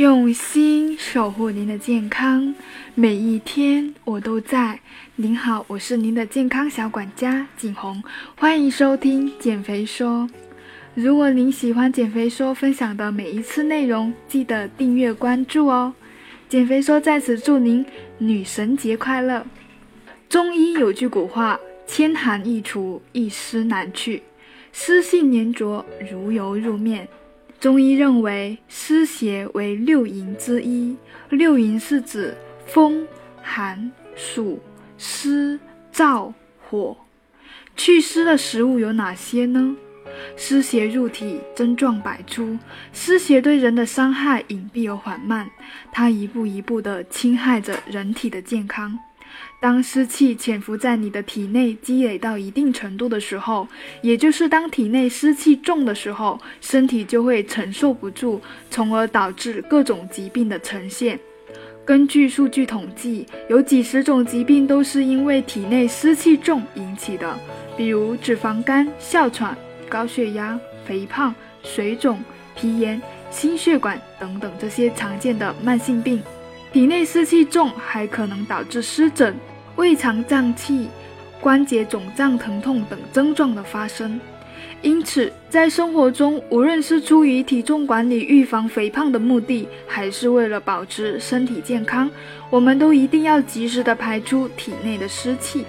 用心守护您的健康，每一天我都在。您好，我是您的健康小管家景红，欢迎收听减肥说。如果您喜欢减肥说分享的每一次内容，记得订阅关注哦。减肥说在此祝您女神节快乐。中医有句古话：千寒易除，一湿难去，湿性粘着如油入面。中医认为，湿邪为六淫之一。六淫是指风、寒、暑、湿、燥、火。祛湿的食物有哪些呢？湿邪入体，症状百出。湿邪对人的伤害隐蔽而缓慢，它一步一步地侵害着人体的健康。当湿气潜伏在你的体内，积累到一定程度的时候，也就是当体内湿气重的时候，身体就会承受不住，从而导致各种疾病的呈现。根据数据统计，有几十种疾病都是因为体内湿气重引起的，比如脂肪肝、哮喘、高血压、肥胖、水肿、皮炎、心血管等等这些常见的慢性病。体内湿气重还可能导致湿疹。胃肠胀气、关节肿胀、疼痛等症状的发生，因此在生活中，无论是出于体重管理、预防肥胖的目的，还是为了保持身体健康，我们都一定要及时的排出体内的湿气。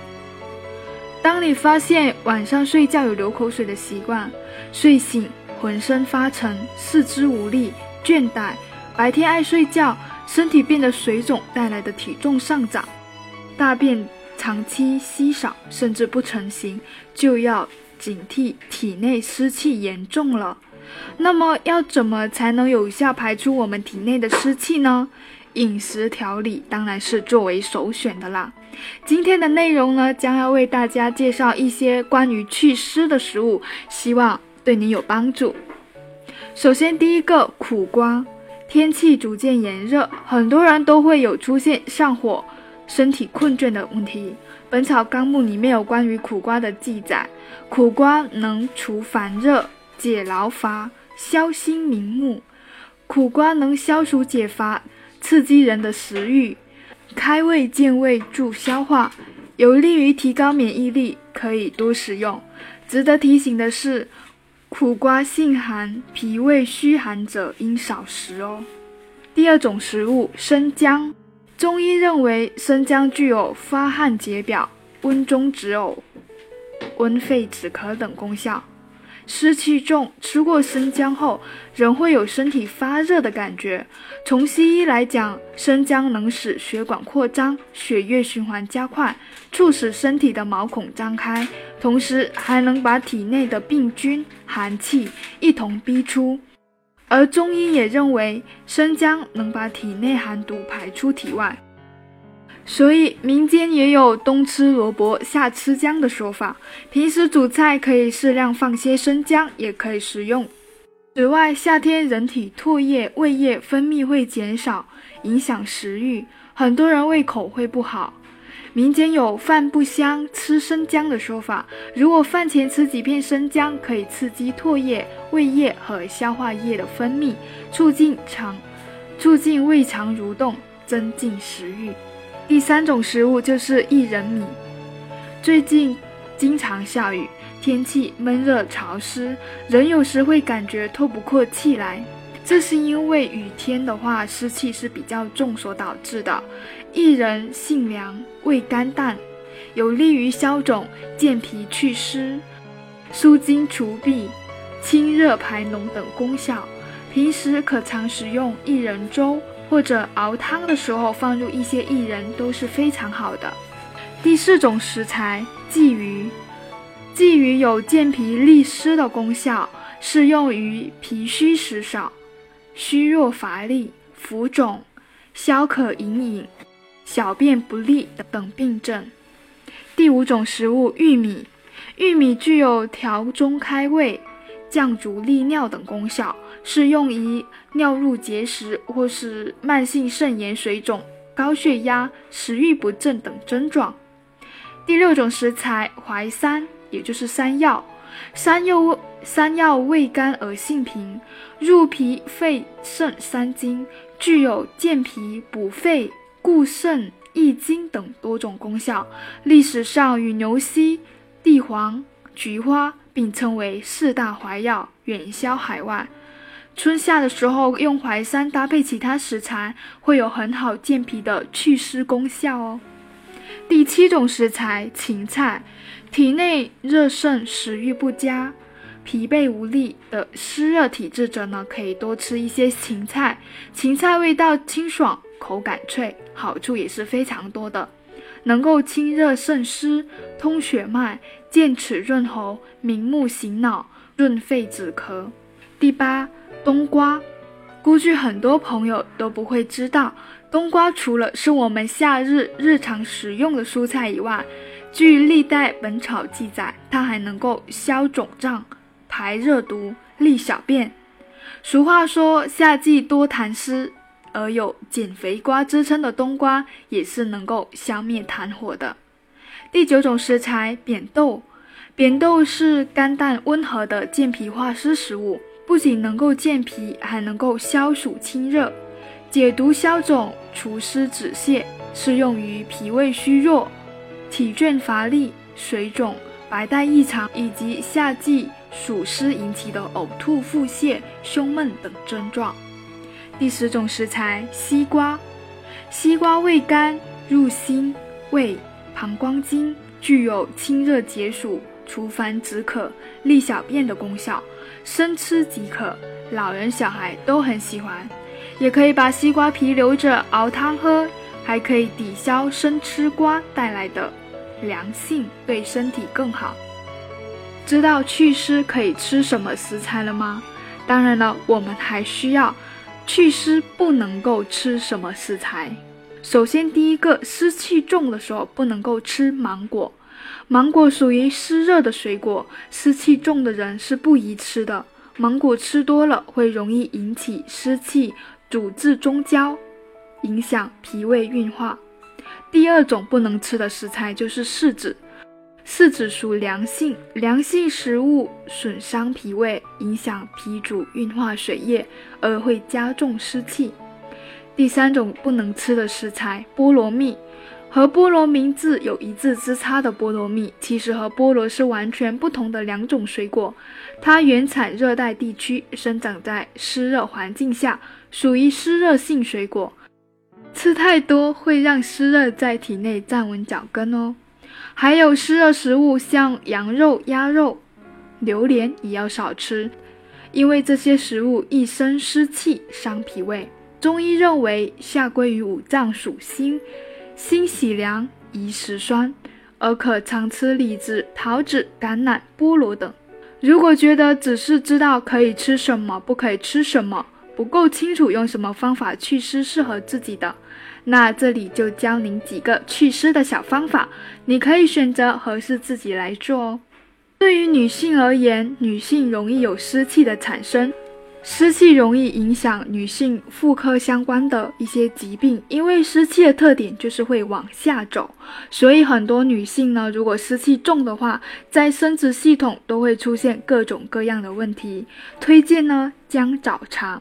当你发现晚上睡觉有流口水的习惯，睡醒浑身发沉、四肢无力、倦怠，白天爱睡觉，身体变得水肿带来的体重上涨。大便长期稀少，甚至不成形，就要警惕体内湿气严重了。那么要怎么才能有效排出我们体内的湿气呢？饮食调理当然是作为首选的啦。今天的内容呢，将要为大家介绍一些关于祛湿的食物，希望对你有帮助。首先，第一个苦瓜。天气逐渐炎热，很多人都会有出现上火。身体困倦的问题，《本草纲目》里面有关于苦瓜的记载。苦瓜能除烦热、解劳乏、消心明目。苦瓜能消暑解乏，刺激人的食欲，开胃健胃，助消化，有利于提高免疫力，可以多食用。值得提醒的是，苦瓜性寒，脾胃虚寒者应少食哦。第二种食物，生姜。中医认为生姜具有发汗解表、温中止呕、温肺止咳等功效。湿气重，吃过生姜后，人会有身体发热的感觉。从西医来讲，生姜能使血管扩张、血液循环加快，促使身体的毛孔张开，同时还能把体内的病菌、寒气一同逼出。而中医也认为，生姜能把体内寒毒排出体外，所以民间也有冬吃萝卜夏吃姜的说法。平时煮菜可以适量放些生姜，也可以食用。此外，夏天人体唾液、胃液分泌会减少，影响食欲，很多人胃口会不好。民间有饭不香吃生姜的说法，如果饭前吃几片生姜，可以刺激唾液、胃液和消化液的分泌，促进肠、促进胃肠蠕动，增进食欲。第三种食物就是薏仁米。最近经常下雨，天气闷热潮湿，人有时会感觉透不过气来。这是因为雨天的话，湿气是比较重所导致的。薏仁性凉，味甘淡，有利于消肿、健脾祛湿、舒筋除痹、清热排脓等功效。平时可常食用薏仁粥，或者熬汤的时候放入一些薏仁，都是非常好的。第四种食材，鲫鱼。鲫鱼有健脾利湿的功效，适用于脾虚食少。虚弱乏力、浮肿、消渴隐隐、小便不利等病症。第五种食物玉米，玉米具有调中开胃、降阻利尿等功效，适用于尿路结石或是慢性肾炎、水肿、高血压、食欲不振等症状。第六种食材淮山，也就是山药，山药山药味甘而性平，入脾肺肾三经，具有健脾补肺、固肾益精等多种功效。历史上与牛膝、地黄、菊花并称为四大怀药，远销海外。春夏的时候用淮山搭配其他食材，会有很好健脾的祛湿功效哦。第七种食材芹菜，体内热盛、食欲不佳、疲惫无力的湿热体质者呢，可以多吃一些芹菜。芹菜味道清爽，口感脆，好处也是非常多的，能够清热渗湿、通血脉、健齿润喉、明目醒脑、润肺止咳。第八。冬瓜，估计很多朋友都不会知道，冬瓜除了是我们夏日日常食用的蔬菜以外，据《历代本草》记载，它还能够消肿胀、排热毒、利小便。俗话说，夏季多痰湿，而有“减肥瓜”之称的冬瓜，也是能够消灭痰火的。第九种食材扁豆，扁豆是甘淡温和的健脾化湿食物。不仅能够健脾，还能够消暑清热、解毒消肿、除湿止泻，适用于脾胃虚弱、体倦乏力、水肿、白带异常以及夏季暑湿引起的呕吐、腹泻、胸闷等症状。第十种食材西瓜，西瓜味甘，入心、胃、膀胱经，具有清热解暑。除烦止渴、利小便的功效，生吃即可，老人小孩都很喜欢。也可以把西瓜皮留着熬汤喝，还可以抵消生吃瓜带来的凉性，对身体更好。知道祛湿可以吃什么食材了吗？当然了，我们还需要祛湿不能够吃什么食材。首先，第一个湿气重的时候不能够吃芒果。芒果属于湿热的水果，湿气重的人是不宜吃的。芒果吃多了会容易引起湿气阻滞中焦，影响脾胃运化。第二种不能吃的食材就是柿子，柿子属凉性，凉性食物损伤脾胃，影响脾主运化水液，而会加重湿气。第三种不能吃的食材菠萝蜜。和菠萝名字有一字之差的菠萝蜜，其实和菠萝是完全不同的两种水果。它原产热带地区，生长在湿热环境下，属于湿热性水果。吃太多会让湿热在体内站稳脚跟哦。还有湿热食物，像羊肉、鸭肉、榴莲也要少吃，因为这些食物易生湿气，伤脾胃。中医认为，夏归于五脏属心。心喜凉，宜食酸，而可常吃李子、桃子、橄榄、菠萝等。如果觉得只是知道可以吃什么，不可以吃什么，不够清楚用什么方法祛湿适合自己的，那这里就教您几个祛湿的小方法，你可以选择合适自己来做哦。对于女性而言，女性容易有湿气的产生。湿气容易影响女性妇科相关的一些疾病，因为湿气的特点就是会往下走，所以很多女性呢，如果湿气重的话，在生殖系统都会出现各种各样的问题。推荐呢姜枣茶，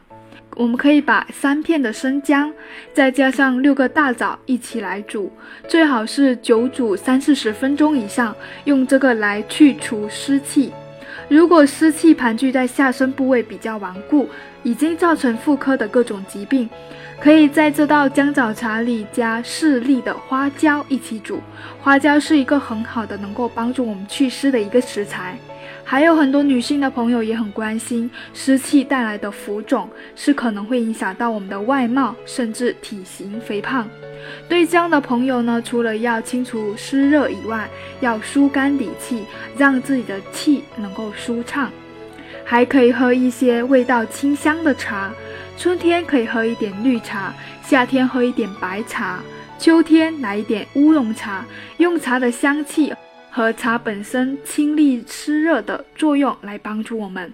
我们可以把三片的生姜，再加上六个大枣一起来煮，最好是久煮三四十分钟以上，用这个来去除湿气。如果湿气盘踞在下身部位比较顽固，已经造成妇科的各种疾病，可以在这道姜枣茶里加适粒的花椒一起煮。花椒是一个很好的能够帮助我们祛湿的一个食材。还有很多女性的朋友也很关心湿气带来的浮肿，是可能会影响到我们的外貌，甚至体型肥胖。对这样的朋友呢，除了要清除湿热以外，要疏肝理气，让自己的气能够舒畅，还可以喝一些味道清香的茶。春天可以喝一点绿茶，夏天喝一点白茶，秋天来一点乌龙茶，用茶的香气和茶本身清利湿热的作用来帮助我们。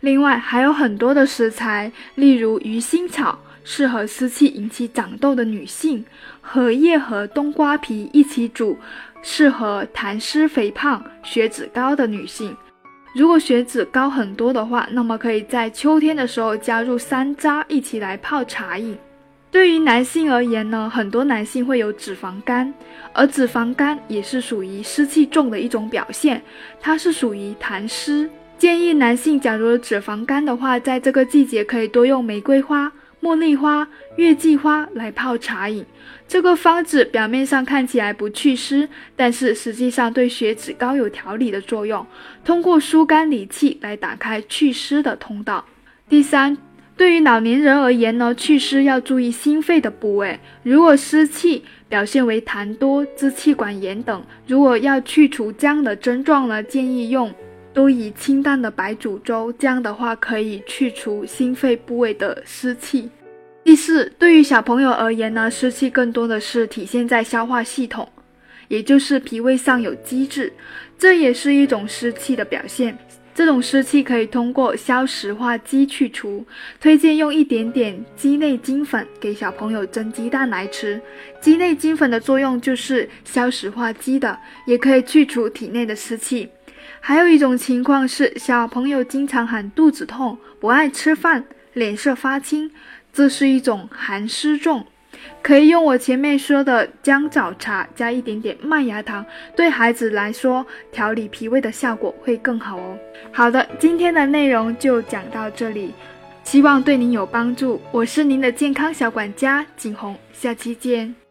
另外还有很多的食材，例如鱼腥草。适合湿气引起长痘的女性，荷叶和冬瓜皮一起煮，适合痰湿肥胖、血脂高的女性。如果血脂高很多的话，那么可以在秋天的时候加入山楂一起来泡茶饮。对于男性而言呢，很多男性会有脂肪肝，而脂肪肝也是属于湿气重的一种表现，它是属于痰湿。建议男性假如有脂肪肝的话，在这个季节可以多用玫瑰花、茉莉花、月季花来泡茶饮。这个方子表面上看起来不祛湿，但是实际上对血脂高有调理的作用，通过疏肝理气来打开祛湿的通道。第三。对于老年人而言呢，祛湿要注意心肺的部位。如果湿气表现为痰多、支气管炎等，如果要去除这样的症状呢，建议用都以清淡的白煮粥，这样的话可以去除心肺部位的湿气。第四，对于小朋友而言呢，湿气更多的是体现在消化系统，也就是脾胃上有积滞，这也是一种湿气的表现。这种湿气可以通过消食化积去除，推荐用一点点鸡内金粉给小朋友蒸鸡蛋来吃。鸡内金粉的作用就是消食化积的，也可以去除体内的湿气。还有一种情况是，小朋友经常喊肚子痛、不爱吃饭、脸色发青，这是一种寒湿重。可以用我前面说的姜枣茶加一点点麦芽糖，对孩子来说调理脾胃的效果会更好哦。好的，今天的内容就讲到这里，希望对您有帮助。我是您的健康小管家景红，下期见。